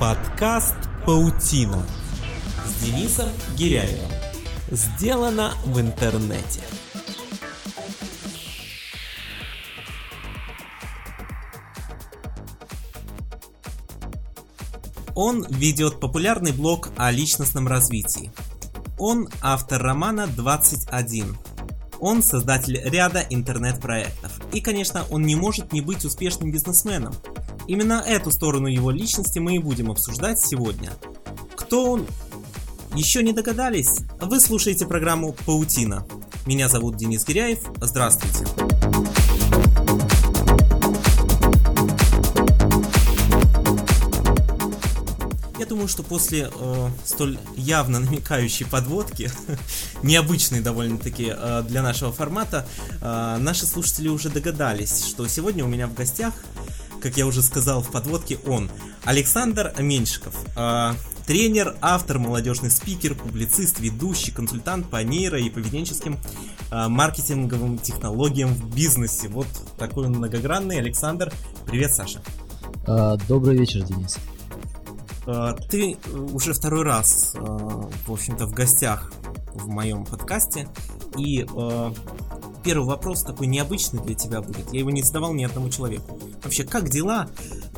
Подкаст «Паутина» с Денисом Гиряевым. Сделано в интернете. Он ведет популярный блог о личностном развитии. Он автор романа «21», он создатель ряда интернет-проектов. И, конечно, он не может не быть успешным бизнесменом. Именно эту сторону его личности мы и будем обсуждать сегодня. Кто он? Еще не догадались? Вы слушаете программу «Паутина». Меня зовут Денис Гиряев. Здравствуйте. Я думаю, что после э, столь явно намекающей подводки, необычной довольно-таки э, для нашего формата, э, наши слушатели уже догадались, что сегодня у меня в гостях, как я уже сказал в подводке, он, Александр Меньшиков. Э, тренер, автор, молодежный спикер, публицист, ведущий, консультант по нейро и поведенческим э, маркетинговым технологиям в бизнесе. Вот такой он многогранный. Александр, привет, Саша. А, добрый вечер, Денис. Ты уже второй раз, в общем-то, в гостях в моем подкасте. И первый вопрос такой необычный для тебя будет. Я его не задавал ни одному человеку. Вообще, как дела?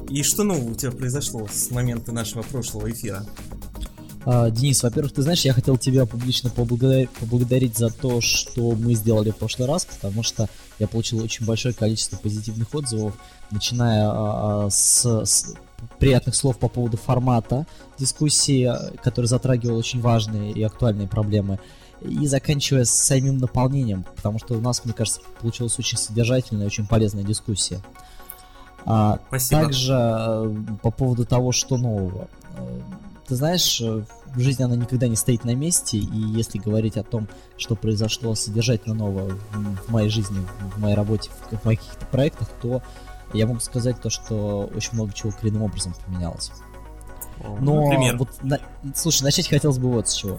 И что нового у тебя произошло с момента нашего прошлого эфира? А, Денис, во-первых, ты знаешь, я хотел тебя публично поблагодарить, поблагодарить за то, что мы сделали в прошлый раз, потому что я получил очень большое количество позитивных отзывов, начиная а, а с, с приятных слов по поводу формата дискуссии, который затрагивал очень важные и актуальные проблемы, и заканчивая самим наполнением, потому что у нас, мне кажется, получилась очень содержательная, очень полезная дискуссия. А, Спасибо. Также э, по поводу того, что нового. Э, ты знаешь, э, жизнь она никогда не стоит на месте, и если говорить о том, что произошло содержательно нового в моей жизни, в моей работе, в моих каких-то проектах, то я могу сказать то, что очень много чего коренным образом поменялось. Но Например? вот, на, слушай, начать хотелось бы вот с чего.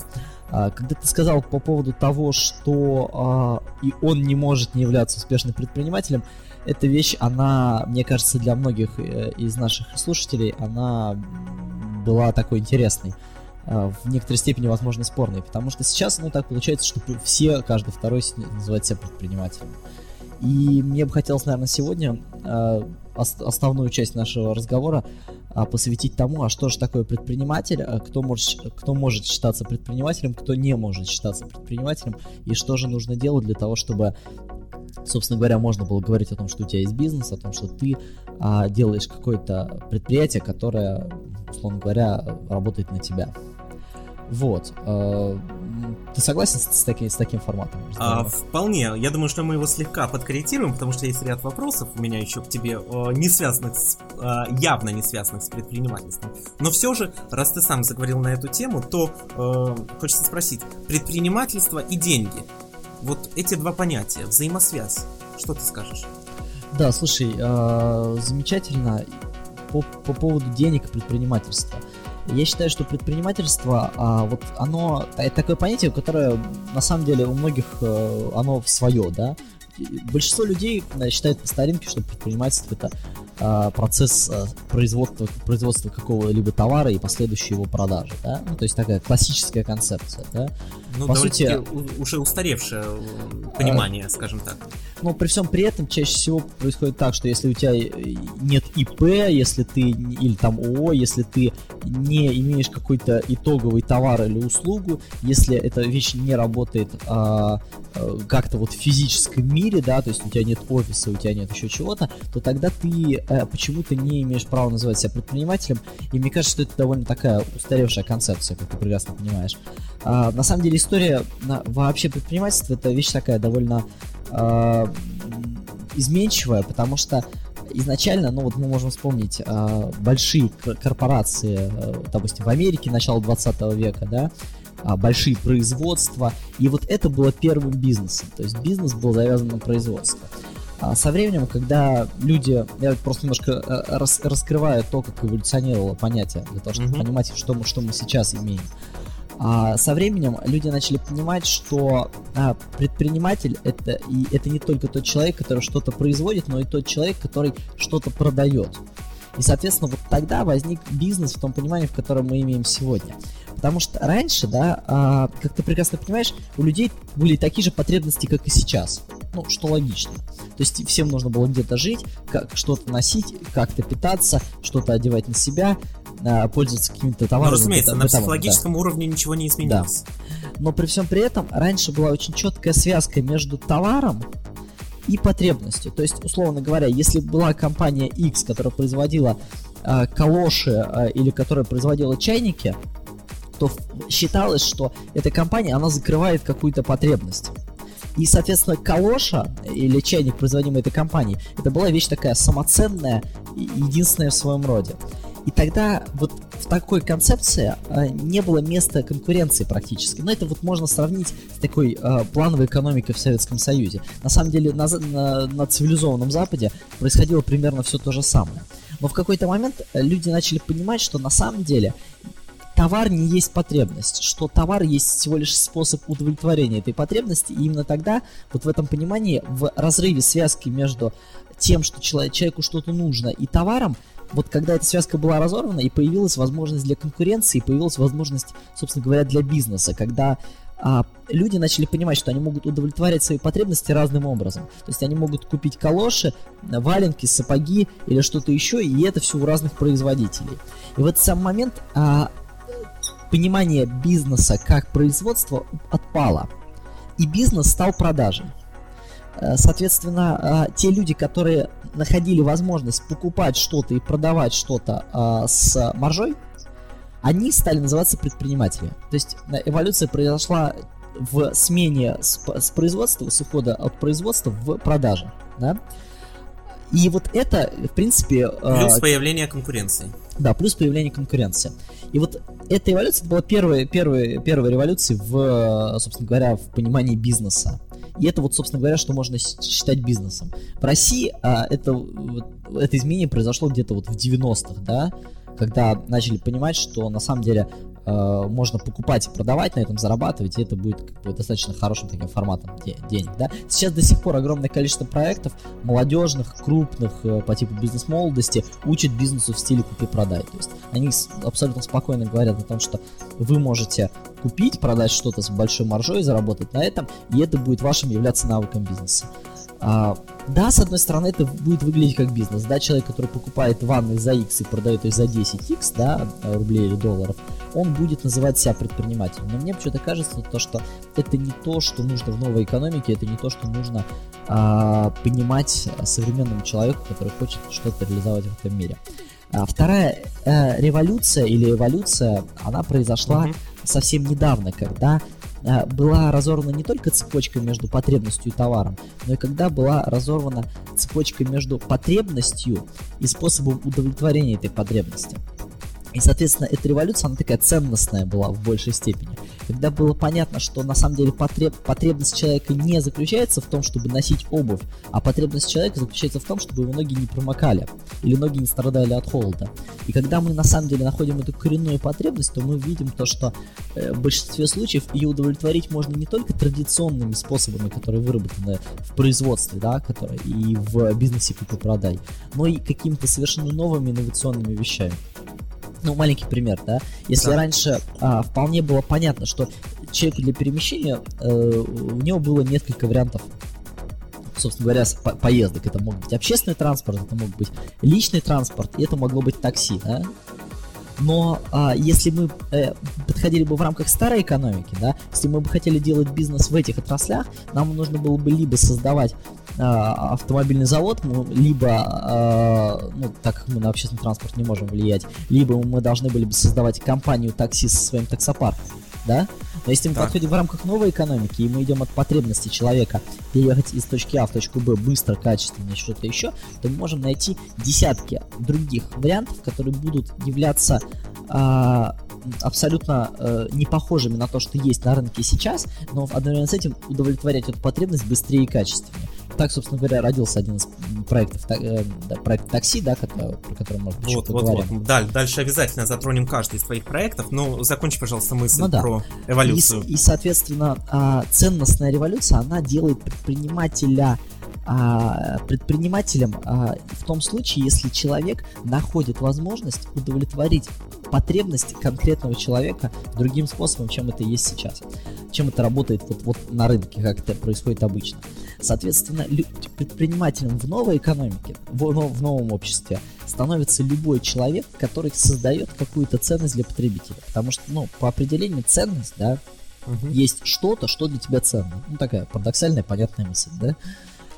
А, когда ты сказал по поводу того, что а, и он не может не являться успешным предпринимателем, эта вещь, она, мне кажется, для многих э, из наших слушателей, она была такой интересной. А, в некоторой степени, возможно, спорной. Потому что сейчас, ну, так получается, что все, каждый второй называет себя предпринимателем. И мне бы хотелось, наверное, сегодня э, основную часть нашего разговора э, посвятить тому, а что же такое предприниматель, э, кто, может, кто может считаться предпринимателем, кто не может считаться предпринимателем, и что же нужно делать для того, чтобы собственно говоря, можно было говорить о том, что у тебя есть бизнес, о том, что ты а, делаешь какое-то предприятие, которое, условно говоря, работает на тебя. Вот. Э, ты согласен с, с, таки, с таким форматом? А, вполне. Я думаю, что мы его слегка подкорректируем, потому что есть ряд вопросов у меня еще к тебе, не связанных с, явно не связанных с предпринимательством. Но все же, раз ты сам заговорил на эту тему, то э, хочется спросить, предпринимательство и деньги, вот эти два понятия, взаимосвязь, что ты скажешь? Да, слушай, э, замечательно по, по поводу денег и предпринимательства. Я считаю, что предпринимательство, а, вот оно это такое понятие, которое на самом деле у многих а, оно свое, да. Большинство людей да, считают по старинке, что предпринимательство это а, процесс а, производства, производства какого-либо товара и последующей его продажи, да. Ну, то есть такая классическая концепция, да. Ну, по сути, уже устаревшее понимание, а, скажем так. Но при всем при этом чаще всего происходит так, что если у тебя нет ИП, если ты или там ООО, если ты не имеешь какой-то итоговый товар или услугу, если эта вещь не работает а, а, как-то вот в физическом мире, да, то есть у тебя нет офиса, у тебя нет еще чего-то, то тогда ты а, почему-то не имеешь права называть себя предпринимателем, и мне кажется, что это довольно такая устаревшая концепция, как ты прекрасно понимаешь. А, на самом деле история на, вообще предпринимательства это вещь такая довольно э, изменчивая, потому что изначально, ну вот мы можем вспомнить э, большие корпорации, э, допустим, в Америке начала 20 века, да, э, большие производства, и вот это было первым бизнесом, то есть бизнес был завязан на производство. А со временем, когда люди, я просто немножко э, рас, раскрываю то, как эволюционировало понятие, для того, чтобы mm-hmm. понимать, что мы, что мы сейчас имеем. А со временем люди начали понимать, что а, предприниматель это и это не только тот человек, который что-то производит, но и тот человек, который что-то продает. И, соответственно, вот тогда возник бизнес в том понимании, в котором мы имеем сегодня. Потому что раньше, да, а, как ты прекрасно понимаешь, у людей были такие же потребности, как и сейчас. Ну, что логично. То есть всем нужно было где-то жить, как что-то носить, как-то питаться, что-то одевать на себя, а, пользоваться какими-то товарами. Ну, разумеется, на психологическом да. уровне ничего не изменилось. Да. Но при всем при этом раньше была очень четкая связка между товаром и потребностью. То есть, условно говоря, если была компания X, которая производила э, калоши э, или которая производила чайники, то считалось, что эта компания, она закрывает какую-то потребность. И, соответственно, калоша или чайник, производимый этой компанией, это была вещь такая самоценная единственная в своем роде. И тогда вот в такой концепции э, не было места конкуренции практически. Но это вот можно сравнить с такой э, плановой экономикой в Советском Союзе. На самом деле на, на, на цивилизованном Западе происходило примерно все то же самое. Но в какой-то момент люди начали понимать, что на самом деле товар не есть потребность, что товар есть всего лишь способ удовлетворения этой потребности, и именно тогда, вот в этом понимании, в разрыве связки между тем, что человеку что-то нужно, и товаром, вот когда эта связка была разорвана, и появилась возможность для конкуренции, и появилась возможность, собственно говоря, для бизнеса, когда а, люди начали понимать, что они могут удовлетворять свои потребности разным образом. То есть они могут купить калоши, валенки, сапоги или что-то еще, и это все у разных производителей. И в этот самый момент а, понимание бизнеса как производства отпало. И бизнес стал продажей. Э, соответственно, э, те люди, которые находили возможность покупать что-то и продавать что-то э, с маржой, они стали называться предпринимателями. То есть эволюция произошла в смене с, производства, с ухода от производства в продажи. Да? И вот это, в принципе... Плюс э, появление конкуренции. Да, плюс появление конкуренции. И вот эта эволюция была первой, первой, первой революцией в, собственно говоря, в понимании бизнеса. И это вот, собственно говоря, что можно считать бизнесом. В России а, это, это изменение произошло где-то вот в 90-х, да, когда начали понимать, что на самом деле можно покупать и продавать, на этом зарабатывать, и это будет как бы, достаточно хорошим таким форматом де- денег. Да? Сейчас до сих пор огромное количество проектов молодежных, крупных э, по типу бизнес-молодости учат бизнесу в стиле купи-продай. То есть они абсолютно спокойно говорят о том, что вы можете купить, продать что-то с большой маржой, заработать на этом, и это будет вашим являться навыком бизнеса. А, да, с одной стороны, это будет выглядеть как бизнес. Да, человек, который покупает ванны за X и продает их за 10X, да, рублей или долларов, он будет называть себя предпринимателем. Но мне почему-то кажется, то, что это не то, что нужно в новой экономике, это не то, что нужно а, понимать современному человеку, который хочет что-то реализовать в этом мире. А вторая э, революция или эволюция, она произошла mm-hmm. совсем недавно, когда Э, была разорвана не только цепочка между потребностью и товаром, но и когда была разорвана цепочка между потребностью и способом удовлетворения этой потребности. И, соответственно, эта революция, она такая ценностная была в большей степени. Когда было понятно, что на самом деле потреб... потребность человека не заключается в том, чтобы носить обувь, а потребность человека заключается в том, чтобы его ноги не промокали или ноги не страдали от холода. И когда мы на самом деле находим эту коренную потребность, то мы видим то, что э, в большинстве случаев ее удовлетворить можно не только традиционными способами, которые выработаны в производстве, да, которые и в бизнесе купи-продай, но и какими-то совершенно новыми инновационными вещами ну, маленький пример, да. Если да. раньше а, вполне было понятно, что человеку для перемещения э, у него было несколько вариантов собственно говоря, по поездок. Это мог быть общественный транспорт, это мог быть личный транспорт, и это могло быть такси, да? Но а, если мы э, подходили бы в рамках старой экономики, да, если мы бы хотели делать бизнес в этих отраслях, нам нужно было бы либо создавать а, автомобильный завод, либо, а, ну, так как мы на общественный транспорт не можем влиять, либо мы должны были бы создавать компанию такси со своим таксопарком, да? Но если мы так. подходим в рамках новой экономики, и мы идем от потребности человека переехать из точки А в точку Б быстро, качественно, что-то еще, то мы можем найти десятки других вариантов, которые будут являться а, абсолютно э, не похожими на то, что есть на рынке сейчас, но одновременно с этим удовлетворять эту потребность быстрее и качественнее. Так, собственно говоря, родился один из проектов, э, да, проект такси, да, который, про который, быть, вот, вот, поговорим. Вот. Даль, дальше обязательно затронем каждый из твоих проектов, но закончи, пожалуйста, мысль ну, да. про эволюцию. И, и соответственно, а, ценностная революция, она делает предпринимателя а, предпринимателем а, в том случае, если человек находит возможность удовлетворить потребность конкретного человека другим способом, чем это есть сейчас, чем это работает вот, вот на рынке, как это происходит обычно. Соответственно, предпринимателем в новой экономике, в, в новом обществе становится любой человек, который создает какую-то ценность для потребителя. Потому что, ну, по определению ценность, да, угу. есть что-то, что для тебя ценно. Ну, такая парадоксальная, понятная мысль, да.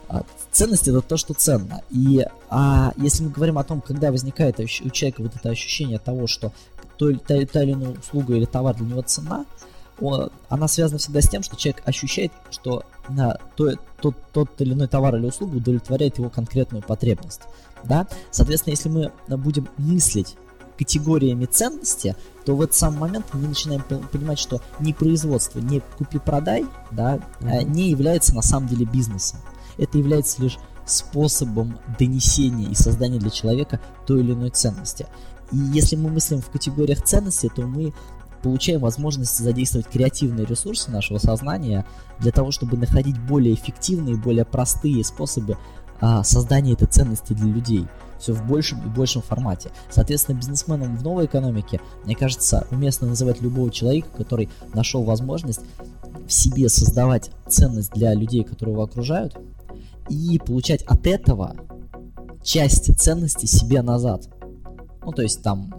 А, ценность это то, что ценно. И а, если мы говорим о том, когда возникает у человека вот это ощущение того, что то, та, та или иная услуга или товар для него цена, он, она связана всегда с тем, что человек ощущает, что на, то, тот, тот или иной товар или услуга удовлетворяет его конкретную потребность. Да? Соответственно, если мы будем мыслить категориями ценности, то в этот самый момент мы начинаем понимать, что не производство, не купи-продай, да, mm-hmm. не является на самом деле бизнесом. Это является лишь способом донесения и создания для человека той или иной ценности. И если мы мыслим в категориях ценности, то мы получаем возможность задействовать креативные ресурсы нашего сознания для того, чтобы находить более эффективные, более простые способы а, создания этой ценности для людей. Все в большем и большем формате. Соответственно, бизнесменом в новой экономике, мне кажется, уместно называть любого человека, который нашел возможность в себе создавать ценность для людей, которые его окружают, и получать от этого часть ценности себе назад. Ну, то есть там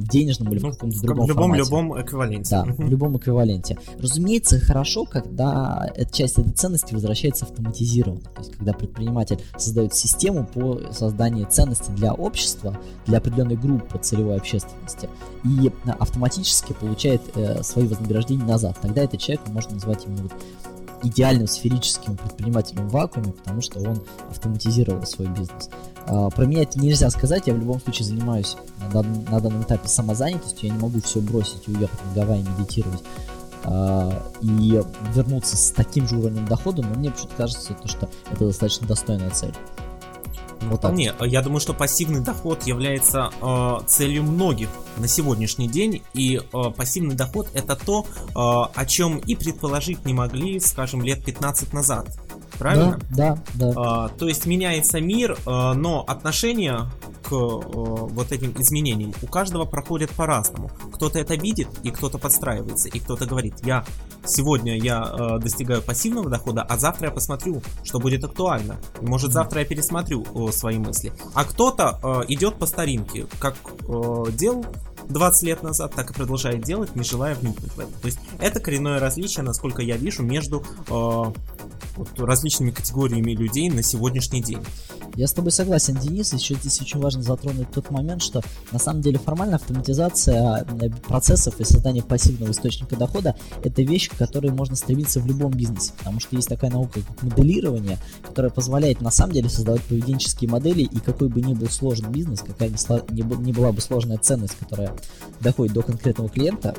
в денежном или ну, в каком-то другом в любом, формате. любом эквиваленте. Да, в любом эквиваленте. Разумеется, хорошо, когда эта часть этой ценности возвращается автоматизированно. То есть, когда предприниматель создает систему по созданию ценности для общества, для определенной группы целевой общественности, и автоматически получает э, свои вознаграждения назад. Тогда этот человек можно назвать именно вот идеальным сферическим предпринимателем в вакууме, потому что он автоматизировал свой бизнес. А, про меня это нельзя сказать, я в любом случае занимаюсь на, на данном этапе самозанятостью, я не могу все бросить и уехать на Гавайи медитировать а, и вернуться с таким же уровнем дохода, но мне почему-то кажется, то, что это достаточно достойная цель. Вот Вполне. Я думаю, что пассивный доход является э, целью многих на сегодняшний день. И э, пассивный доход это то, э, о чем и предположить не могли, скажем, лет 15 назад. Правильно? Да, да. да. Э, то есть меняется мир, э, но отношения э, вот этим изменениям у каждого проходят по-разному. Кто-то это видит, и кто-то подстраивается, и кто-то говорит, я сегодня я э, достигаю пассивного дохода, а завтра я посмотрю, что будет актуально. Может, завтра я пересмотрю свои мысли. А кто-то э, идет по старинке, как делал 20 лет назад, так и продолжает делать, не желая вникнуть в это. То есть это коренное различие, насколько я вижу, между вот, различными категориями людей на сегодняшний день. Я с тобой согласен, Денис. Еще здесь очень важно затронуть тот момент, что на самом деле формальная автоматизация э, процессов и создание пассивного источника дохода – это вещь, к которой можно стремиться в любом бизнесе, потому что есть такая наука, как моделирование, которая позволяет на самом деле создавать поведенческие модели, и какой бы ни был сложный бизнес, какая ни была бы сложная ценность, которая доходит до конкретного клиента,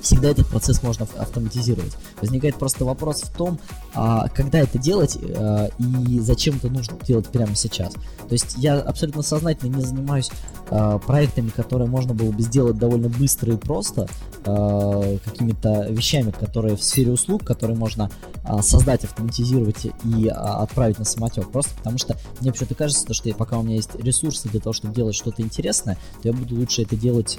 всегда этот процесс можно автоматизировать. Возникает просто вопрос в том, а, когда это делать а, и зачем это нужно делать прямо сейчас. То есть я абсолютно сознательно не занимаюсь а, проектами, которые можно было бы сделать довольно быстро и просто, какими-то вещами, которые в сфере услуг, которые можно создать, автоматизировать и отправить на самотек. Просто потому что мне почему-то кажется, что пока у меня есть ресурсы для того, чтобы делать что-то интересное, то я буду лучше это делать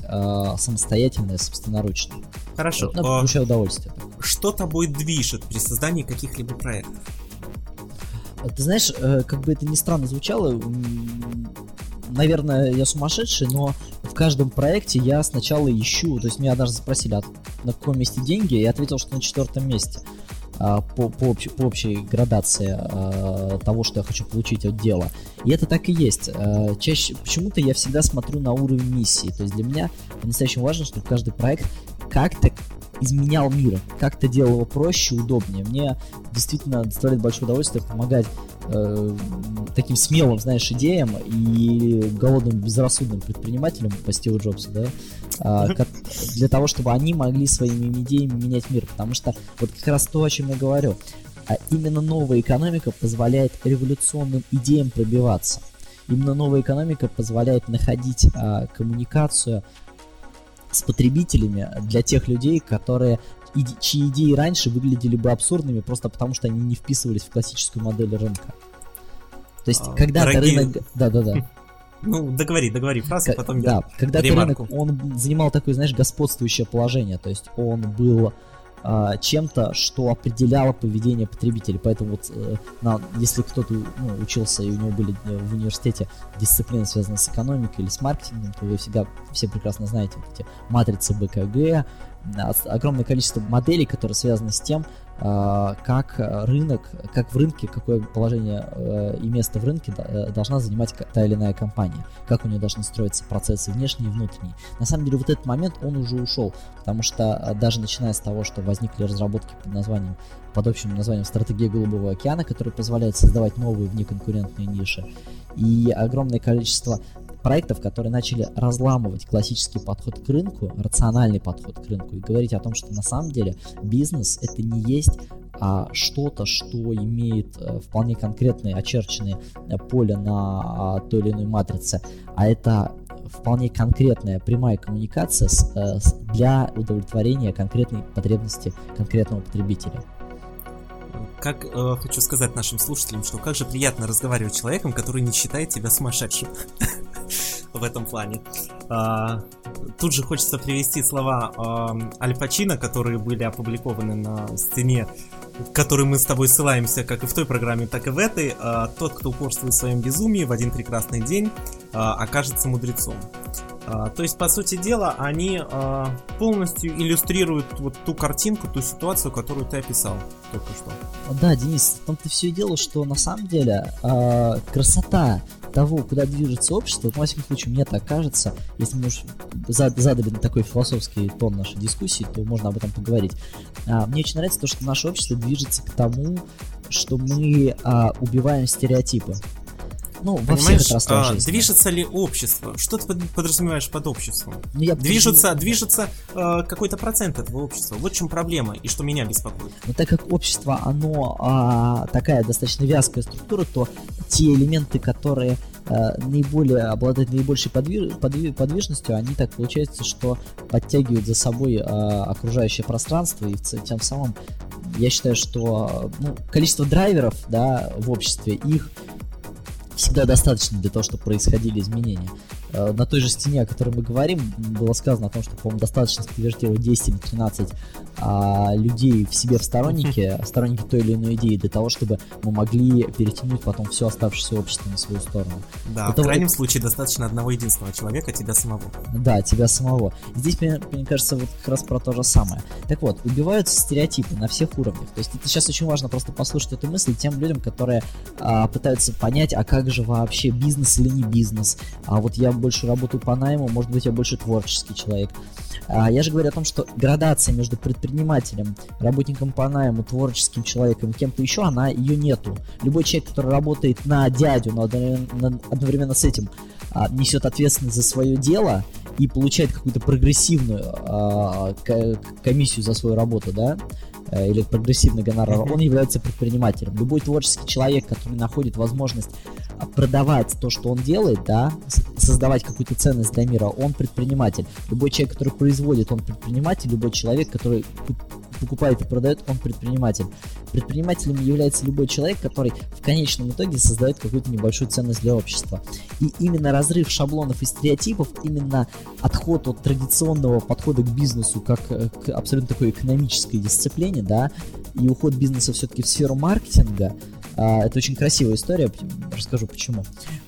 самостоятельно и собственноручно. Хорошо. Ну, получаю удовольствие. Что тобой движет при создании каких-либо проектов? Ты знаешь, э, как бы это ни странно звучало, наверное, я сумасшедший, но в каждом проекте я сначала ищу, то есть меня даже спросили, а на каком месте деньги, я ответил, что на четвертом месте а, по, по, общ, по общей градации а, того, что я хочу получить от дела. И это так и есть. А, чаще почему-то я всегда смотрю на уровень миссии. То есть для меня по-настоящему важно, чтобы каждый проект как-то изменял мир, как-то делал его проще, удобнее. Мне действительно доставляет большое удовольствие помогать э, таким смелым, знаешь, идеям и голодным, безрассудным предпринимателям по Стиву Джобсу, да, э, для того, чтобы они могли своими идеями менять мир. Потому что вот как раз то, о чем я говорю, а именно новая экономика позволяет революционным идеям пробиваться. Именно новая экономика позволяет находить а, коммуникацию с потребителями для тех людей, которые чьи идеи раньше выглядели бы абсурдными просто потому, что они не вписывались в классическую модель рынка. То есть, когда дорогие... рынок... Да-да-да. Ну, договори, договори фразу, потом Да, когда рынок, он занимал такое, знаешь, господствующее положение, то есть он был а, чем-то, что определяло поведение потребителей. Поэтому вот э, на, если кто-то ну, учился и у него были э, в университете дисциплины, связанные с экономикой или с маркетингом, то вы всегда все прекрасно знаете вот эти матрицы БКГ, огромное количество моделей, которые связаны с тем, а, как рынок, как в рынке, какое положение э, и место в рынке э, должна занимать та или иная компания, как у нее должны строиться процессы внешние и внутренние. На самом деле вот этот момент, он уже ушел, потому что а, даже начиная с того, что возникли разработки под названием под общим названием «Стратегия Голубого океана», которые позволяют создавать новые внеконкурентные ниши, и огромное количество проектов, которые начали разламывать классический подход к рынку, рациональный подход к рынку и говорить о том, что на самом деле бизнес это не есть а что-то, что имеет а, вполне конкретные очерченные э, поле на а, той или иной матрице, а это вполне конкретная прямая коммуникация с, а, с, для удовлетворения конкретной потребности конкретного потребителя. Как э, хочу сказать нашим слушателям, что как же приятно разговаривать с человеком, который не считает тебя сумасшедшим в этом плане. А, тут же хочется привести слова э, Аль Пачино, которые были опубликованы на стене, в которой мы с тобой ссылаемся как и в той программе, так и в этой. Э, тот, кто упорствует в своем безумии, в один прекрасный день э, окажется мудрецом. А, то есть, по сути дела, они а, полностью иллюстрируют вот ту картинку, ту ситуацию, которую ты описал только что. Да, Денис, в том-то все и дело, что на самом деле а, красота того, куда движется общество, во всяком случае, мне так кажется, если мы уж задали на такой философский тон нашей дискуссии, то можно об этом поговорить. Мне очень нравится то, что наше общество движется к тому, что мы а, убиваем стереотипы. Ну, во Понимаешь, всех а, движется ли общество? Что ты подразумеваешь под обществом? Ну, я движется, движется э, какой-то процент этого общества. Вот в чем проблема и что меня беспокоит. Но так как общество, оно а, такая достаточно вязкая структура, то те элементы, которые а, наиболее обладают наибольшей подвиж, подвиж, подвижностью, они так получается, что подтягивают за собой а, окружающее пространство и тем самым я считаю, что ну, количество драйверов да, в обществе, их всегда достаточно для того, чтобы происходили изменения. Э, на той же стене, о которой мы говорим, было сказано о том, что, по-моему, достаточно сконвертировать 10 или 13 а, людей в себе в сторонники, сторонники той или иной идеи, для того, чтобы мы могли перетянуть потом все оставшееся общество на свою сторону. Да, Это в крайнем вот... случае достаточно одного единственного человека, тебя самого. Да, тебя самого. Здесь, мне, мне кажется, вот как раз про то же самое. Так вот, убиваются стереотипы на всех уровнях. То есть это сейчас очень важно просто послушать эту мысль тем людям, которые а, пытаются понять, а как же вообще бизнес или не бизнес. А вот я больше работаю по найму, может быть, я больше творческий человек. А я же говорю о том, что градация между предпринимателем, работником по найму, творческим человеком кем-то еще, она ее нету. Любой человек, который работает на дядю, но одновременно с этим а, несет ответственность за свое дело и получает какую-то прогрессивную а, комиссию за свою работу, да, или прогрессивный гонорар, он является предпринимателем. Любой творческий человек, который находит возможность а, продавать то, что он делает, да, создавать какую-то ценность для мира, он предприниматель. Любой человек, который производит, он предприниматель. Любой человек, который покупает и продает, он предприниматель. Предпринимателем является любой человек, который в конечном итоге создает какую-то небольшую ценность для общества. И именно разрыв шаблонов и стереотипов, именно отход от традиционного подхода к бизнесу как э, к абсолютно такой экономической дисциплине, да, и уход бизнеса все-таки в сферу маркетинга, а, это очень красивая история, расскажу почему.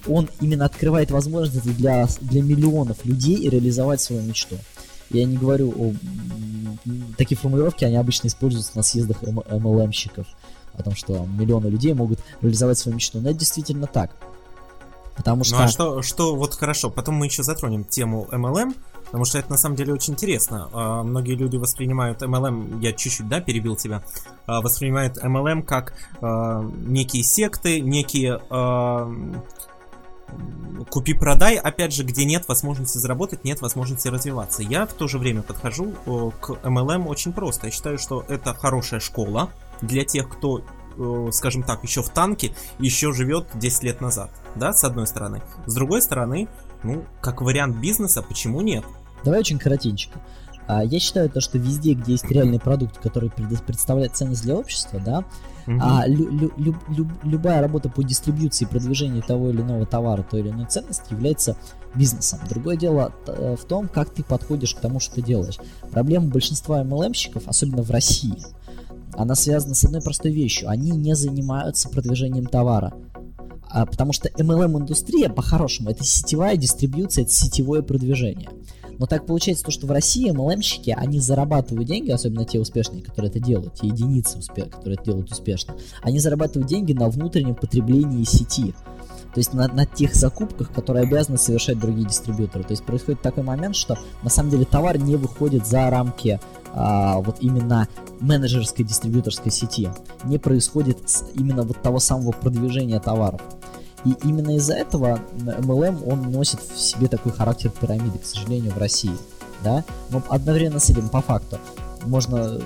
Он именно открывает возможности для, для миллионов людей реализовать свою мечту. Я не говорю о... Такие формулировки, они обычно используются на съездах MLM-щиков. О том, что миллионы людей могут реализовать свою мечту. Но это действительно так. Потому что... Ну а что, что вот хорошо, потом мы еще затронем тему MLM, потому что это на самом деле очень интересно. Uh, многие люди воспринимают MLM, я чуть-чуть, да, перебил тебя, uh, воспринимают MLM как uh, некие секты, некие купи-продай, опять же, где нет возможности заработать, нет возможности развиваться. Я в то же время подхожу к MLM очень просто. Я считаю, что это хорошая школа для тех, кто, скажем так, еще в танке, еще живет 10 лет назад, да, с одной стороны. С другой стороны, ну, как вариант бизнеса, почему нет? Давай очень коротенько. А, я считаю то, что везде, где есть реальный продукт, который представляет ценность для общества, да, угу. а лю- лю- лю- лю- любая работа по дистрибьюции и продвижению того или иного товара, той или иной ценности является бизнесом. Другое дело э, в том, как ты подходишь к тому, что ты делаешь. Проблема большинства MLM-щиков, особенно в России, она связана с одной простой вещью. Они не занимаются продвижением товара. А, потому что MLM-индустрия, по-хорошему, это сетевая дистрибьюция, это сетевое продвижение. Но так получается то, что в России MLM-щики, они зарабатывают деньги, особенно те успешные, которые это делают, те единицы, которые это делают успешно, они зарабатывают деньги на внутреннем потреблении сети. То есть на, на тех закупках, которые обязаны совершать другие дистрибьюторы. То есть происходит такой момент, что на самом деле товар не выходит за рамки а, вот именно менеджерской дистрибьюторской сети. Не происходит именно вот того самого продвижения товаров. И именно из-за этого MLM, он носит в себе такой характер пирамиды, к сожалению, в России. Да? Но одновременно с этим, по факту, можно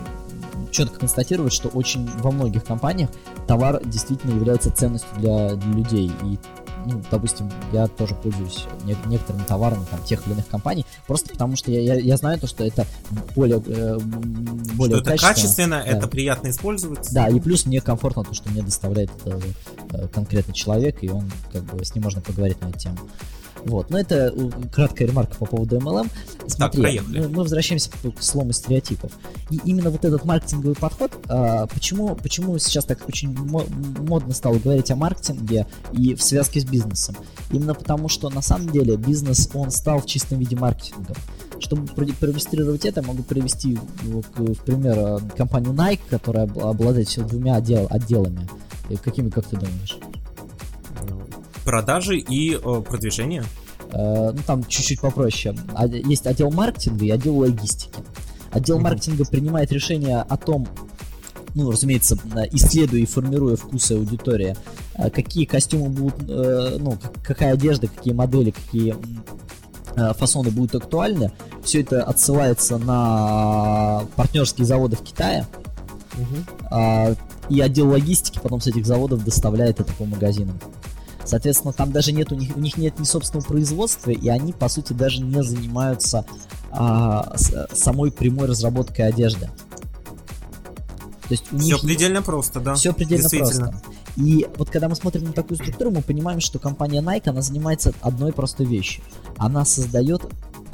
четко констатировать, что очень во многих компаниях товар действительно является ценностью для, для людей. И ну, допустим, я тоже пользуюсь не, некоторыми товарами там, тех или иных компаний, просто потому что я, я, я знаю то, что это более, э, более что это качественно, да. это приятно использовать. Да, и плюс мне комфортно то, что мне доставляет это э, конкретный человек, и он как бы с ним можно поговорить на эту тему. Вот, но это э, краткая ремарка по поводу MLM. Смотри, так, мы, мы возвращаемся к слому стереотипов. И именно вот этот маркетинговый подход, а, почему, почему сейчас так очень модно стало говорить о маркетинге и в связке с бизнесом? Именно потому, что на самом деле бизнес, он стал в чистом виде маркетингом. Чтобы проиллюстрировать это, могу привести в пример э, компанию Nike, которая обладает двумя отдел, отделами. Какими, как ты думаешь? Продажи и э, продвижение? Э, ну, там чуть-чуть попроще. Есть отдел маркетинга и отдел логистики. Отдел mm-hmm. маркетинга принимает решение о том, ну, разумеется, исследуя и формируя вкусы аудитории, э, какие костюмы будут, э, ну, какая одежда, какие модели, какие фасоны будут актуальны. Все это отсылается на партнерские заводы в Китае. Uh-huh. И отдел логистики потом с этих заводов доставляет это по магазинам. Соответственно, там даже нет у них, у них нет ни собственного производства, и они, по сути, даже не занимаются а, с, самой прямой разработкой одежды. То есть у все них предельно просто, да. Все предельно просто. И вот когда мы смотрим на такую структуру, мы понимаем, что компания Nike, она занимается одной простой вещью. Она создает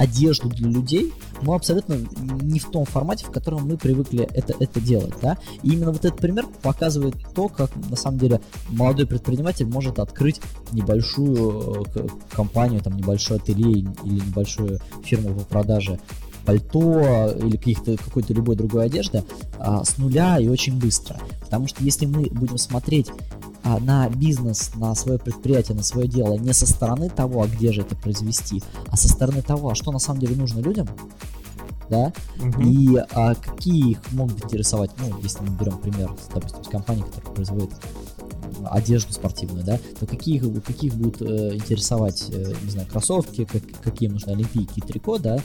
одежду для людей, но абсолютно не в том формате, в котором мы привыкли это, это делать, да. И именно вот этот пример показывает то, как на самом деле молодой предприниматель может открыть небольшую э, компанию, там небольшое ателье или небольшую фирму по продаже пальто или каких-то какой-то любой другой одежды а, с нуля и очень быстро. Потому что если мы будем смотреть на бизнес, на свое предприятие, на свое дело не со стороны того, а где же это произвести, а со стороны того, а что на самом деле нужно людям, да, угу. и а, какие их могут интересовать, ну, если мы берем пример, допустим, с компанией, которая производит одежду спортивную, да, то какие, каких будут э, интересовать, э, не знаю, кроссовки, как, какие нужны олимпийки и трико, да,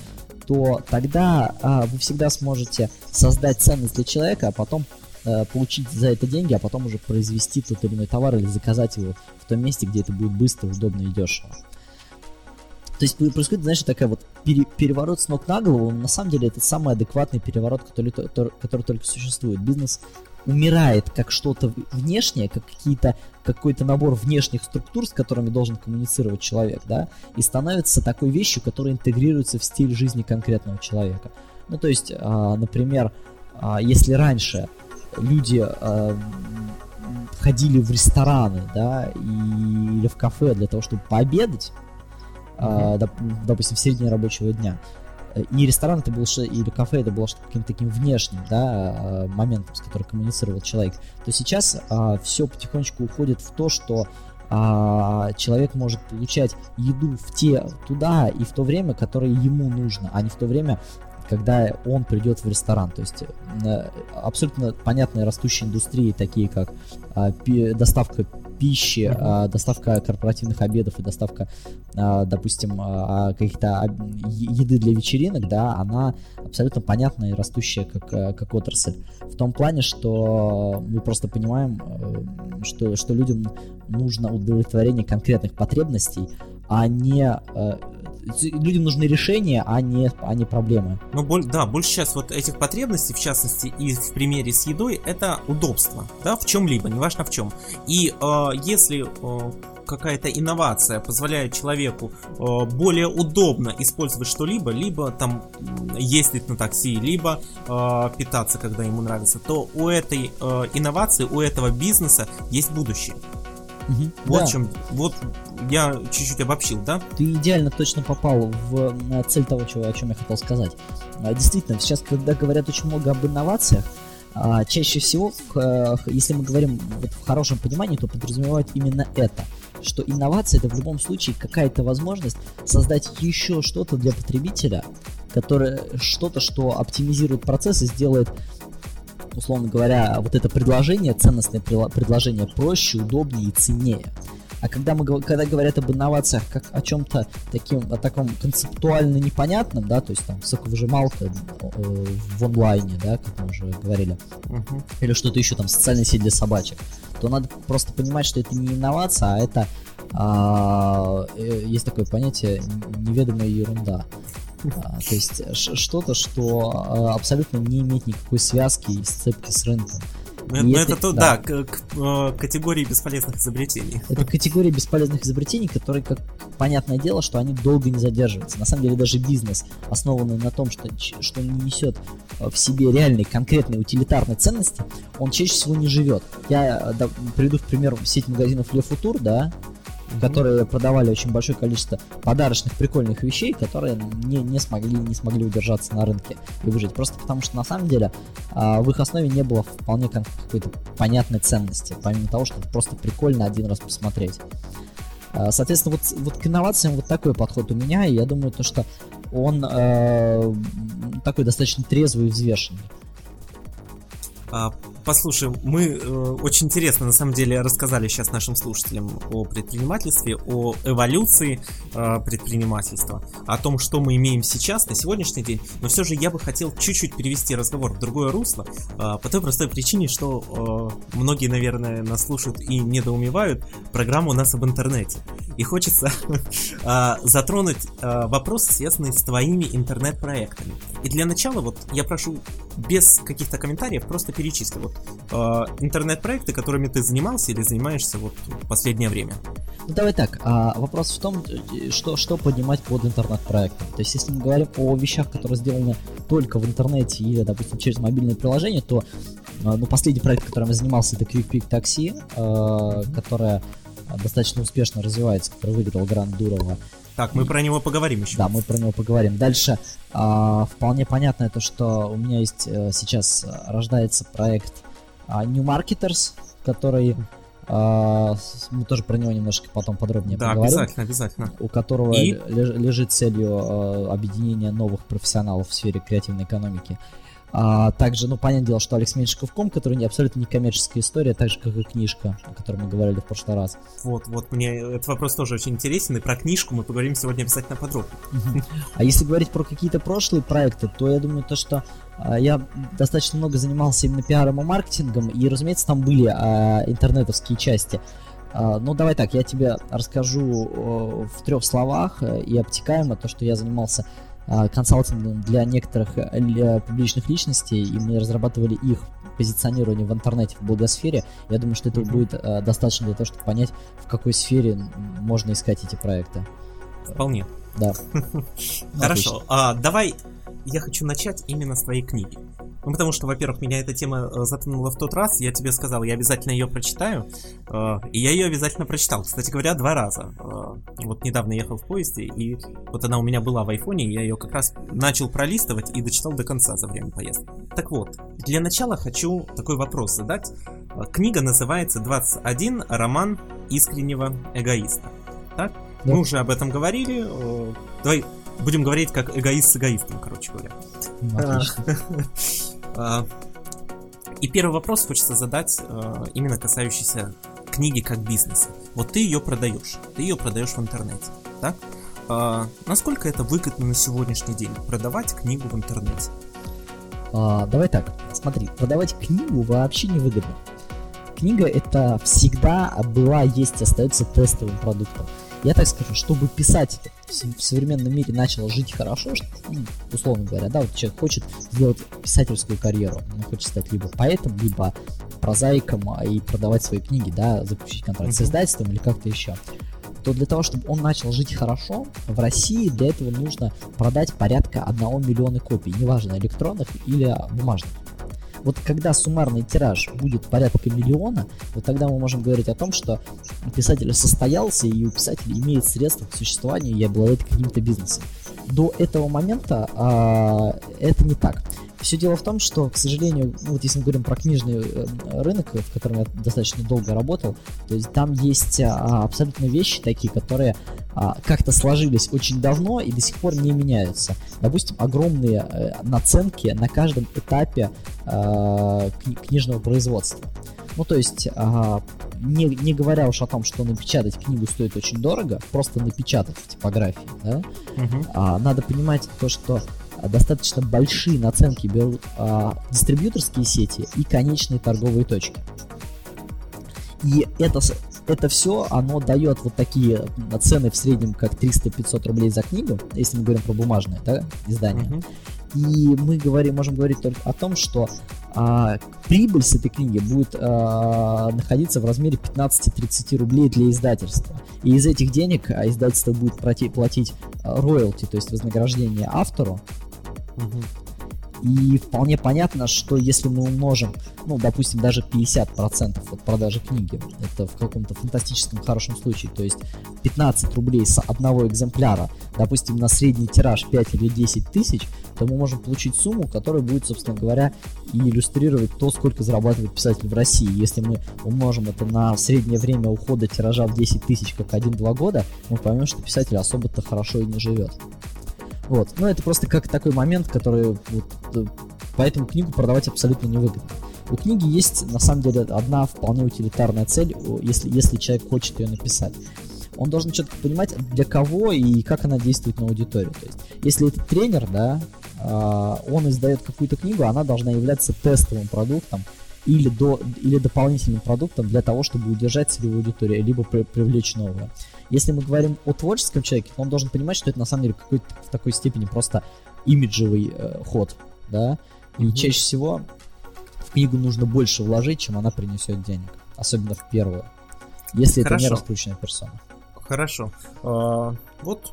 то тогда а, вы всегда сможете создать ценность для человека, а потом получить за это деньги, а потом уже произвести тот или иной товар или заказать его в том месте, где это будет быстро, удобно и дешево. То есть происходит, знаешь, такая вот пере, переворот с ног на голову. На самом деле это самый адекватный переворот, который, который, который только существует. Бизнес умирает как что-то внешнее, как какие-то какой-то набор внешних структур, с которыми должен коммуницировать человек, да, и становится такой вещью, которая интегрируется в стиль жизни конкретного человека. Ну, то есть, а, например, а, если раньше люди э, ходили в рестораны, да, и, или в кафе для того, чтобы пообедать, э, доп, допустим, в середине рабочего дня. И ресторан это был, или кафе это было каким-то таким внешним, да, э, моментом, с которым коммуницировал человек, то сейчас э, все потихонечку уходит в то, что а, человек может получать еду в те туда и в то время, которое ему нужно, а не в то время, когда он придет в ресторан. То есть э, абсолютно понятные растущие индустрии, такие как а, доставка пищи, mm-hmm. доставка корпоративных обедов и доставка, а, допустим, каких-то еды для вечеринок, да, она абсолютно понятная и растущая как, э, как отрасль. В том плане, что мы просто понимаем, э, что, что людям нужно удовлетворение конкретных потребностей, а не людям нужны решения, а не, а не проблемы. Ну, боль, да, больше сейчас вот этих потребностей, в частности, и в примере с едой, это удобство, да, в чем-либо, неважно в чем. И э, если э, какая-то инновация позволяет человеку э, более удобно использовать что-либо, либо там ездить на такси, либо э, питаться, когда ему нравится, то у этой э, инновации, у этого бизнеса есть будущее. Угу, вот да. чем, вот я чуть-чуть обобщил, да? Ты идеально точно попал в цель того, чего, о чем я хотел сказать. А, действительно, сейчас, когда говорят очень много об инновациях, а, чаще всего, если мы говорим вот в хорошем понимании, то подразумевают именно это – что инновация это в любом случае какая-то возможность создать еще что-то для потребителя, которое что-то, что оптимизирует процесс и сделает условно говоря, вот это предложение, ценностное предложение проще, удобнее и ценнее. А когда мы когда говорят об инновациях как о чем-то таким, о таком концептуально непонятном, да, то есть там соковыжималка э, в онлайне, да, как мы уже говорили, uh-huh. или что-то еще там социальная сеть для собачек, то надо просто понимать, что это не инновация, а это а, э, есть такое понятие неведомая ерунда. А, то есть что-то, что а, абсолютно не имеет никакой связки и сцепки с рынком. Ну, это, это то, да, да к, к, к э, категории бесполезных изобретений. Это категория бесполезных изобретений, которые, как понятное дело, что они долго не задерживаются. На самом деле даже бизнес, основанный на том, что, что не несет э, в себе реальной, конкретной, утилитарной ценности, он чаще всего не живет. Я э, да, приведу в пример сеть магазинов Le Futur, да, mm-hmm. которые продавали очень большое количество подарочных прикольных вещей, которые не, не, смогли, не смогли удержаться на рынке и выжить. Просто потому что на самом деле а, в их основе не было вполне какой-то понятной ценности, помимо того, что просто прикольно один раз посмотреть. А, соответственно, вот, вот к инновациям вот такой подход у меня, и я думаю, то, что он э, такой достаточно трезвый и взвешенный. Послушай, мы э, очень интересно на самом деле рассказали сейчас нашим слушателям о предпринимательстве, о эволюции э, предпринимательства, о том, что мы имеем сейчас, на сегодняшний день. Но все же я бы хотел чуть-чуть перевести разговор в другое русло, э, по той простой причине, что э, многие, наверное, нас слушают и недоумевают. Программа у нас об интернете. И хочется э, затронуть э, вопросы, связанные с твоими интернет-проектами. И для начала вот я прошу без каких-то комментариев просто перечисли. Вот интернет-проекты, которыми ты занимался или занимаешься вот в последнее время? Ну давай так, а, вопрос в том, что, что поднимать под интернет-проектом. То есть, если мы говорим о вещах, которые сделаны только в интернете или, допустим, через мобильное приложение, то а, ну, последний проект, которым я занимался, это Quick Pick Taxi, э, которая достаточно успешно развивается, который выиграл Гранд Дурова. Так, мы про него поговорим еще. Да, мы про него поговорим. Дальше а, вполне понятно то, что у меня есть а, сейчас рождается проект New Marketers, который а, мы тоже про него немножко потом подробнее да, поговорим. Да, обязательно, обязательно. У которого И... лежит целью а, объединения новых профессионалов в сфере креативной экономики. А, также, ну, понятное дело, что Алекс Меньшиков.ком, который не, абсолютно не коммерческая история, так же, как и книжка, о которой мы говорили в прошлый раз. Вот, вот, мне этот вопрос тоже очень интересен, и про книжку мы поговорим сегодня обязательно подробно. А если говорить про какие-то прошлые проекты, то я думаю, то, что а, я достаточно много занимался именно пиаром и маркетингом, и, разумеется, там были а, интернетовские части. А, ну, давай так, я тебе расскажу в трех словах э, и обтекаемо то, что я занимался а, консалтингом для некоторых для публичных личностей, и мы разрабатывали их позиционирование в интернете, в благосфере. Я думаю, что это mm-hmm. будет а, достаточно для того, чтобы понять, в какой сфере можно искать эти проекты. Вполне. Да. Хорошо. А, давай я хочу начать именно с твоей книги. Ну, потому что, во-первых, меня эта тема э, затронула в тот раз, я тебе сказал, я обязательно ее прочитаю, э, и я ее обязательно прочитал. Кстати говоря, два раза. Э, вот недавно ехал в поезде, и вот она у меня была в айфоне, и я ее как раз начал пролистывать и дочитал до конца за время поездки. Так вот, для начала хочу такой вопрос задать. Книга называется «21. Роман искреннего эгоиста». Так? Да. Мы уже об этом говорили. Давай будем говорить как эгоист с эгоистом, короче говоря. Отлично. А, и первый вопрос хочется задать, а, именно касающийся книги как бизнеса. Вот ты ее продаешь, ты ее продаешь в интернете, так? А, насколько это выгодно на сегодняшний день продавать книгу в интернете? А, давай так, смотри, продавать книгу вообще не выгодно. Книга это всегда была, есть, остается тестовым продуктом. Я так скажу, чтобы писатель в современном мире начал жить хорошо, ну, условно говоря, да, вот человек хочет сделать писательскую карьеру, он хочет стать либо поэтом, либо прозаиком а, и продавать свои книги, да, заключить контракт с издательством или как-то еще то для того, чтобы он начал жить хорошо, в России для этого нужно продать порядка 1 миллиона копий, неважно, электронных или бумажных. Вот когда суммарный тираж будет порядка миллиона, вот тогда мы можем говорить о том, что писатель состоялся и у писателя имеет средства к существованию и обладает каким-то бизнесом. До этого момента а, это не так. Все дело в том, что, к сожалению, ну, вот если мы говорим про книжный э, рынок, в котором я достаточно долго работал, то есть там есть а, абсолютно вещи такие, которые а, как-то сложились очень давно и до сих пор не меняются. Допустим, огромные а, наценки на каждом этапе а, книжного производства. Ну, то есть, а, не, не говоря уж о том, что напечатать книгу стоит очень дорого, просто напечатать в типографии, да, uh-huh. а, надо понимать то, что достаточно большие наценки берут а, дистрибьюторские сети и конечные торговые точки. И это, это все, оно дает вот такие цены в среднем, как 300-500 рублей за книгу, если мы говорим про бумажное да, издание. Uh-huh. И мы говорим, можем говорить только о том, что а, прибыль с этой книги будет а, находиться в размере 15-30 рублей для издательства. И из этих денег а, издательство будет платить, платить роялти, то есть вознаграждение автору, Угу. И вполне понятно, что если мы умножим, ну, допустим, даже 50% от продажи книги, это в каком-то фантастическом хорошем случае, то есть 15 рублей с одного экземпляра, допустим, на средний тираж 5 или 10 тысяч, то мы можем получить сумму, которая будет, собственно говоря, иллюстрировать то, сколько зарабатывает писатель в России. Если мы умножим это на среднее время ухода тиража в 10 тысяч, как 1-2 года, мы поймем, что писатель особо-то хорошо и не живет. Вот. Но это просто как такой момент, который вот, э, поэтому книгу продавать абсолютно невыгодно. У книги есть, на самом деле, одна вполне утилитарная цель, если, если человек хочет ее написать. Он должен четко понимать, для кого и как она действует на аудиторию. То есть, если это тренер, да, а, он издает какую-то книгу, она должна являться тестовым продуктом или, до, или дополнительным продуктом для того, чтобы удержать целевую аудиторию, либо при, привлечь новую. Если мы говорим о творческом человеке, он должен понимать, что это на самом деле какой-то в такой степени просто имиджевый э, ход, да, и mm-hmm. чаще всего в книгу нужно больше вложить, чем она принесет денег, особенно в первую, если Хорошо. это не раскрученная персона. Хорошо. А, вот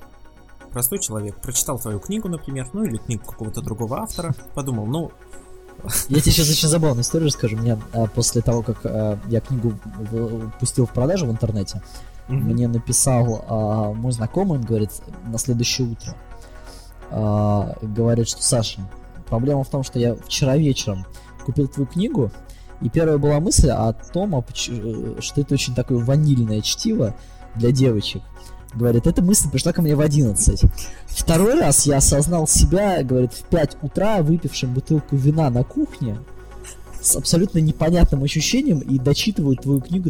простой человек прочитал твою книгу, например, ну или книгу какого-то другого автора, подумал, ну я тебе сейчас очень забавную историю расскажу. Мне а, после того, как а, я книгу пустил в продажу в интернете, mm-hmm. мне написал а, мой знакомый, он говорит, на следующее утро. Говорит, что Саша, проблема в том, что я вчера вечером купил твою книгу, и первая была мысль о том, э, что это очень такое ванильное чтиво для девочек. Говорит, эта мысль пришла ко мне в 11. Второй раз я осознал себя, говорит, в 5 утра, выпившим бутылку вина на кухне, с абсолютно непонятным ощущением и дочитываю твою книгу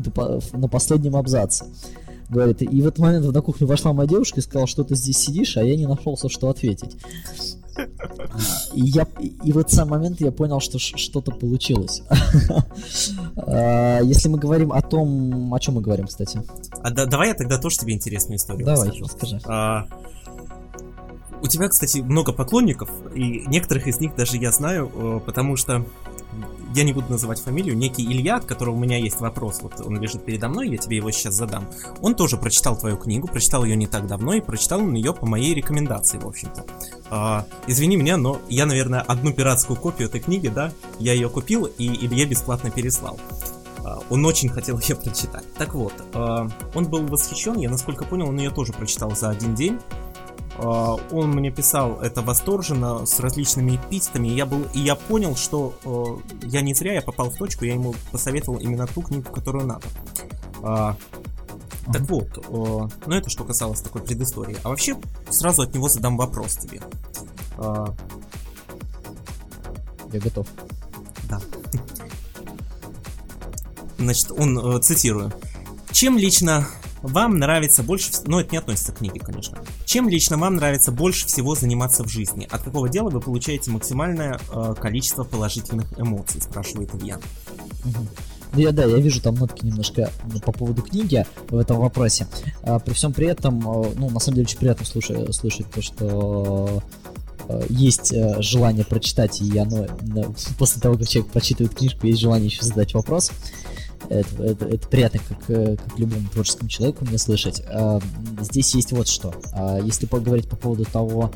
на последнем абзаце. Говорит, и в этот момент на кухню вошла моя девушка и сказала, что ты здесь сидишь, а я не нашелся, что ответить. И, я, и в этот самый момент я понял, что что-то получилось. А, если мы говорим о том, о чем мы говорим, кстати. А да, давай я тогда тоже тебе интересную историю Давай, расскажу. скажи. А, у тебя, кстати, много поклонников, и некоторых из них даже я знаю, э, потому что я не буду называть фамилию, некий Илья, от которого у меня есть вопрос, вот он лежит передо мной, я тебе его сейчас задам. Он тоже прочитал твою книгу, прочитал ее не так давно и прочитал он ее по моей рекомендации, в общем-то. А, извини меня, но я, наверное, одну пиратскую копию этой книги, да, я ее купил и Илье бесплатно переслал. А, он очень хотел ее прочитать. Так вот, а, он был восхищен, я насколько понял, он ее тоже прочитал за один день. А, он мне писал это восторженно, с различными эпитетами, и я, был, и я понял, что э, я не зря, я попал в точку, я ему посоветовал именно ту книгу, которую надо. Uh, так вот, э, ну это что касалось такой предыстории. А вообще, сразу от него задам вопрос тебе. Uh, я готов. Да. Значит, он, э, цитирую. Чем лично вам нравится больше... Ну, это не относится к книге, конечно. Чем лично вам нравится больше всего заниматься в жизни? От какого дела вы получаете максимальное э, количество положительных эмоций? Спрашивает Илья. Угу. Ну я да, я вижу там нотки немножко ну, по поводу книги в этом вопросе. А, при всем при этом, э, ну на самом деле очень приятно слушать, слышать то, что э, есть э, желание прочитать, и оно после того, как человек прочитывает книжку, есть желание еще задать вопрос. Это, это, это приятно, как, как любому творческому человеку мне слышать. А, здесь есть вот что. А, если поговорить по поводу того,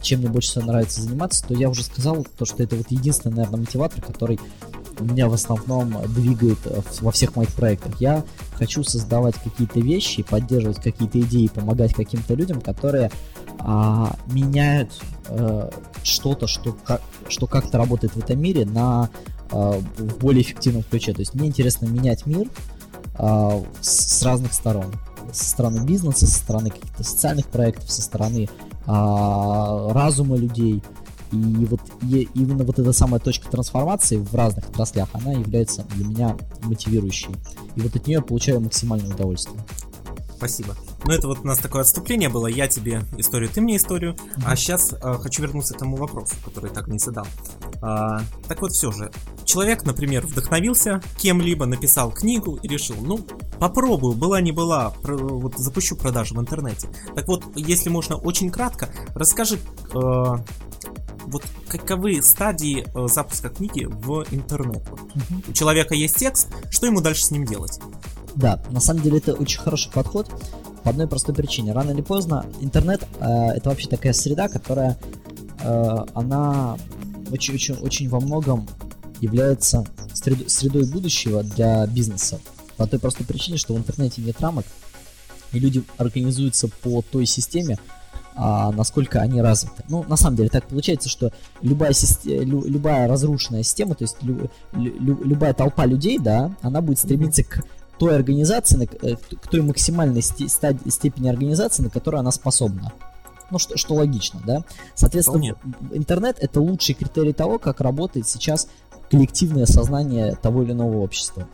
чем мне больше всего нравится заниматься, то я уже сказал, то, что это вот единственный, наверное, мотиватор, который меня в основном двигает э, во всех моих проектах. Я хочу создавать какие-то вещи, поддерживать какие-то идеи, помогать каким-то людям, которые а, меняют а, что-то, что, как, что как-то работает в этом мире на а, в более эффективном ключе. То есть мне интересно менять мир а, с, разных сторон. Со стороны бизнеса, со стороны каких-то социальных проектов, со стороны а, разума людей. И вот именно вот эта самая точка трансформации в разных отраслях, она является для меня мотивирующей. И вот от нее я получаю максимальное удовольствие. Спасибо. Ну, это вот у нас такое отступление было. Я тебе историю, ты мне историю. Mm-hmm. А сейчас э, хочу вернуться к тому вопросу, который так не задал. А, так вот, все же. Человек, например, вдохновился кем-либо, написал книгу и решил, ну, попробую, была не была, про, вот запущу продажи в интернете. Так вот, если можно очень кратко, расскажи, э, вот каковы стадии э, запуска книги в интернет? Угу. У человека есть текст, что ему дальше с ним делать? Да, на самом деле это очень хороший подход по одной простой причине. Рано или поздно интернет э, это вообще такая среда, которая э, она очень, очень, очень во многом является средой, средой будущего для бизнеса. По той простой причине, что в интернете нет рамок, и люди организуются по той системе, а, насколько они развиты. Ну, на самом деле, так получается, что любая, система, лю, любая разрушенная система, то есть лю, лю, любая толпа людей, да, она будет стремиться к той организации, э, к той максимальной стадии, степени организации, на которую она способна. Ну, что, что логично, да? Соответственно, Вполне. интернет это лучший критерий того, как работает сейчас коллективное сознание того или иного общества.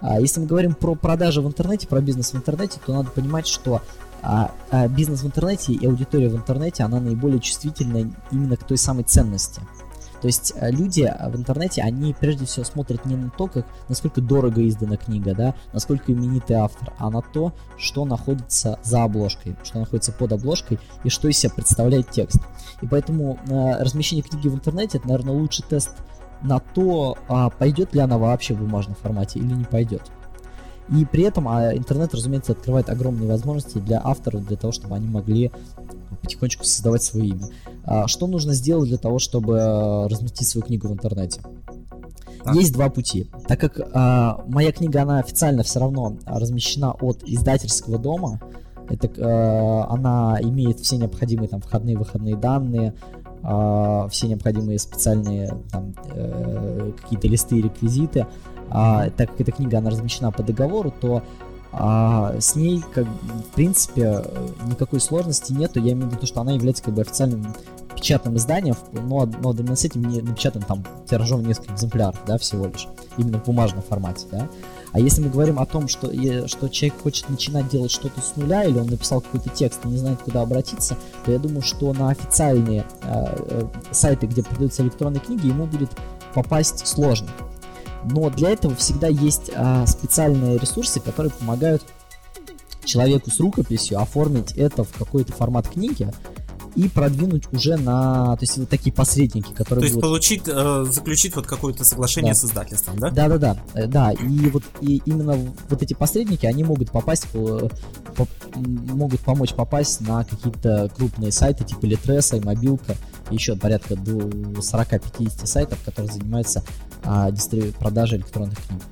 А если мы говорим про продажи в интернете, про бизнес в интернете, то надо понимать, что а, а бизнес в интернете и аудитория в интернете, она наиболее чувствительна именно к той самой ценности. То есть а, люди а, в интернете, они прежде всего смотрят не на то, как, насколько дорого издана книга, да, насколько именитый автор, а на то, что находится за обложкой, что находится под обложкой и что из себя представляет текст. И поэтому э, размещение книги в интернете это, наверное, лучший тест на то, а пойдет ли она вообще в бумажном формате или не пойдет. И при этом а интернет, разумеется, открывает огромные возможности для авторов, для того, чтобы они могли потихонечку создавать свое имя. А что нужно сделать для того, чтобы э, разместить свою книгу в интернете? Так. Есть два пути. Так как а, моя книга, она официально все равно размещена от издательского дома, это, а, она имеет все необходимые там входные выходные данные, а, все необходимые специальные там, э, какие-то листы и реквизиты а, так как эта книга, она размещена по договору, то а, с ней, как, в принципе, никакой сложности нету. Я имею в виду, что она является как бы официальным печатным изданием, но, но одновременно с этим не напечатан там тиражом несколько экземпляров, да, всего лишь, именно в бумажном формате, да. А если мы говорим о том, что, что человек хочет начинать делать что-то с нуля, или он написал какой-то текст и не знает, куда обратиться, то я думаю, что на официальные э, сайты, где продаются электронные книги, ему будет попасть сложно. Но для этого всегда есть а, специальные ресурсы, которые помогают человеку с рукописью оформить это в какой-то формат книги и продвинуть уже на, то есть вот такие посредники, которые. То есть будут... получить, э, заключить вот какое-то соглашение да. с издательством, да? Да, да, да, да. И вот и именно вот эти посредники, они могут попасть, по, по, могут помочь попасть на какие-то крупные сайты типа Литреса и Мобилка, еще порядка до 40-50 сайтов, которые занимаются а, дистриб... продажей электронных книг.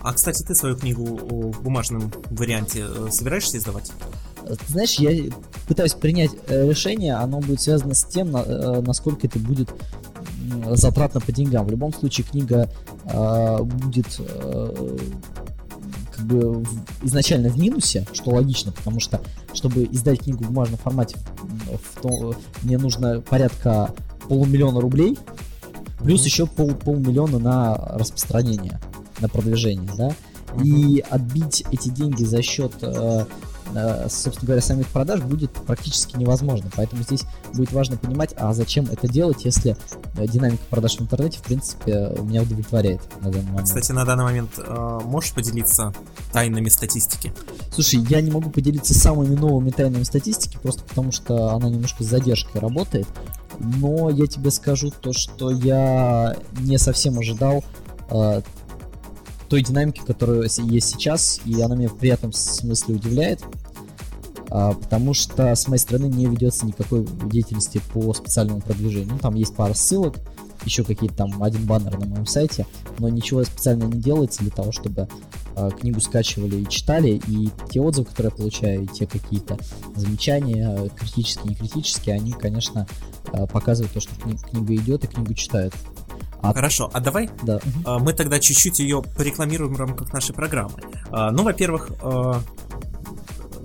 А, кстати, ты свою книгу в бумажном варианте э, собираешься издавать? Ты знаешь, я пытаюсь принять э, решение, оно будет связано с тем, э, насколько это будет затратно по деньгам. В любом случае книга э, будет э, как бы изначально в минусе, что логично, потому что чтобы издать книгу в бумажном формате, в том, мне нужно порядка полумиллиона рублей, плюс mm-hmm. еще пол, полмиллиона на распространение, на продвижение, да. Mm-hmm. И отбить эти деньги за счет э, собственно говоря, самих продаж будет практически невозможно. Поэтому здесь будет важно понимать, а зачем это делать, если э, динамика продаж в интернете, в принципе, меня удовлетворяет на данный момент. Кстати, на данный момент э, можешь поделиться тайнами статистики? Слушай, я не могу поделиться самыми новыми тайнами статистики, просто потому что она немножко с задержкой работает. Но я тебе скажу то, что я не совсем ожидал э, той динамики, которая есть сейчас, и она меня в приятном смысле удивляет, потому что с моей стороны не ведется никакой деятельности по специальному продвижению. Ну, там есть пара ссылок, еще какие-то там один баннер на моем сайте, но ничего специально не делается для того, чтобы э, книгу скачивали и читали, и те отзывы, которые я получаю, и те какие-то замечания, критические, не критические, они, конечно, э, показывают то, что кни- книга идет и книгу читают. А... Хорошо, а давай да. а, мы тогда чуть-чуть ее порекламируем в рамках нашей программы. А, ну, во-первых, а,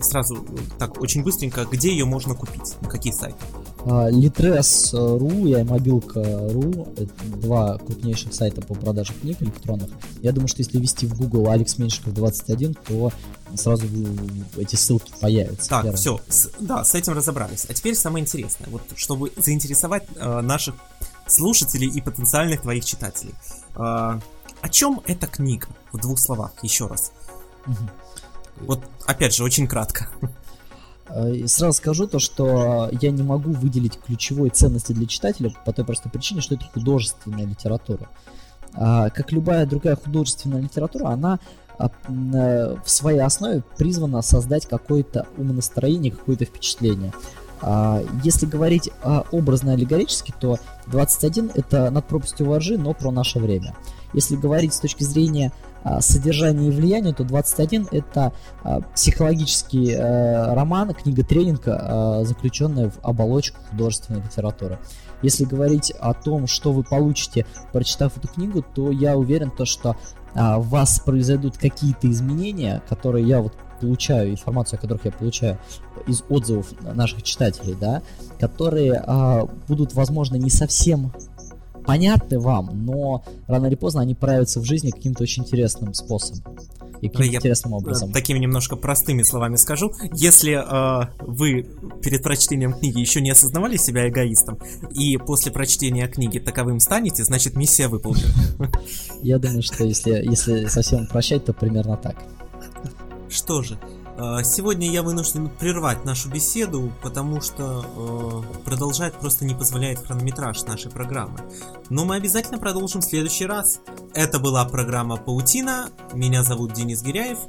сразу так очень быстренько, где ее можно купить, на каких сайтах? Litres.ru и iMobilka.ru два крупнейших сайта по продаже книг электронных. Я думаю, что если ввести в Google Алекс Меньшиков 21, то сразу эти ссылки появятся. Так, все, с, да, с этим разобрались. А теперь самое интересное, вот чтобы заинтересовать э, наших слушателей и потенциальных твоих читателей. Э, о чем эта книга? В двух словах, еще раз. Угу. Вот, опять же, очень кратко. Сразу скажу то, что я не могу выделить ключевой ценности для читателя по той простой причине, что это художественная литература. Как любая другая художественная литература, она в своей основе призвана создать какое-то умонастроение, какое-то впечатление. Если говорить образно-аллегорически, то 21 это над пропастью воржи, но про наше время. Если говорить с точки зрения а, содержания и влияния, то 21 это а, психологический э, роман, книга тренинга, а, заключенная в оболочку художественной литературы. Если говорить о том, что вы получите, прочитав эту книгу, то я уверен, то, что в вас произойдут какие-то изменения, которые я вот получаю, информацию о которых я получаю из отзывов наших читателей, да, которые а, будут, возможно, не совсем понятны вам, но рано или поздно они проявятся в жизни каким-то очень интересным способом. И каким-то интересным образом. Такими немножко простыми словами скажу. Если э, вы перед прочтением книги еще не осознавали себя эгоистом, и после прочтения книги таковым станете, значит миссия выполнена. Я думаю, что если, совсем прощать, то примерно так. Что же, сегодня я вынужден прервать нашу беседу, потому что э, продолжать просто не позволяет хронометраж нашей программы. Но мы обязательно продолжим в следующий раз. Это была программа «Паутина». Меня зовут Денис Гиряев.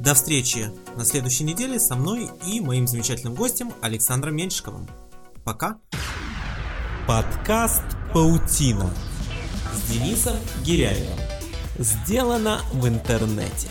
До встречи на следующей неделе со мной и моим замечательным гостем Александром Меньшиковым. Пока. Подкаст «Паутина» с Денисом Гиряевым. Сделано в интернете.